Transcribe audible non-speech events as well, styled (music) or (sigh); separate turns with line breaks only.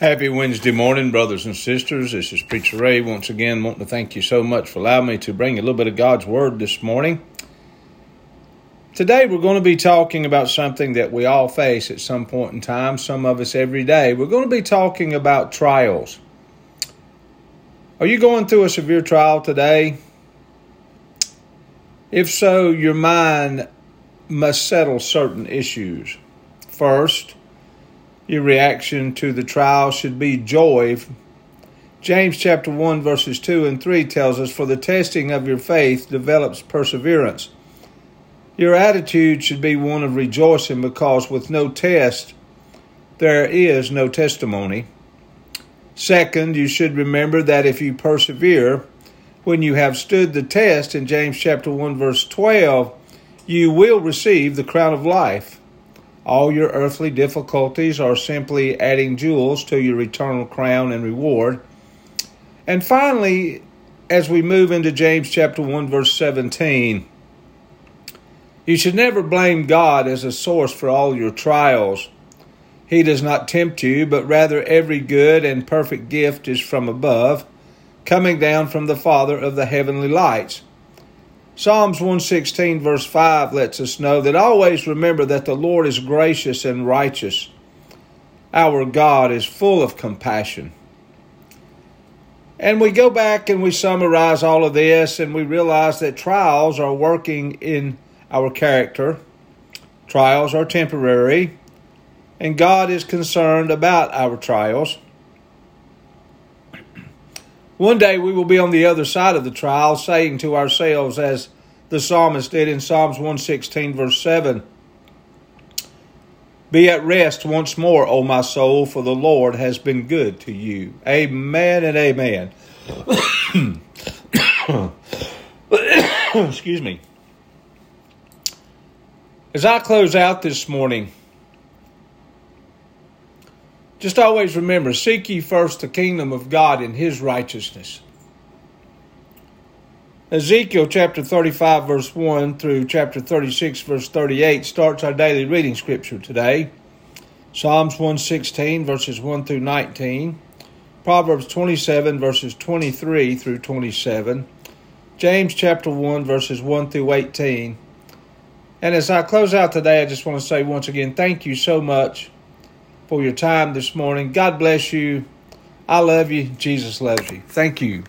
Happy Wednesday morning, brothers and sisters. This is Preacher Ray once again. Wanting to thank you so much for allowing me to bring you a little bit of God's Word this morning. Today, we're going to be talking about something that we all face at some point in time, some of us every day. We're going to be talking about trials. Are you going through a severe trial today? If so, your mind must settle certain issues. First, your reaction to the trial should be joy. James chapter 1 verses 2 and 3 tells us for the testing of your faith develops perseverance. Your attitude should be one of rejoicing because with no test there is no testimony. Second, you should remember that if you persevere, when you have stood the test in James chapter 1 verse 12, you will receive the crown of life. All your earthly difficulties are simply adding jewels to your eternal crown and reward. And finally, as we move into James chapter 1 verse 17, you should never blame God as a source for all your trials. He does not tempt you, but rather every good and perfect gift is from above, coming down from the Father of the heavenly lights Psalms 116, verse 5 lets us know that always remember that the Lord is gracious and righteous. Our God is full of compassion. And we go back and we summarize all of this and we realize that trials are working in our character. Trials are temporary, and God is concerned about our trials. One day we will be on the other side of the trial, saying to ourselves, as the psalmist did in Psalms 116, verse 7 Be at rest once more, O my soul, for the Lord has been good to you. Amen and amen. (coughs) Excuse me. As I close out this morning, just always remember seek ye first the kingdom of God and his righteousness. Ezekiel chapter 35, verse 1 through chapter 36, verse 38 starts our daily reading scripture today. Psalms 116, verses 1 through 19. Proverbs 27, verses 23 through 27. James chapter 1, verses 1 through 18. And as I close out today, I just want to say once again, thank you so much for your time this morning. God bless you. I love you. Jesus loves you. Thank you.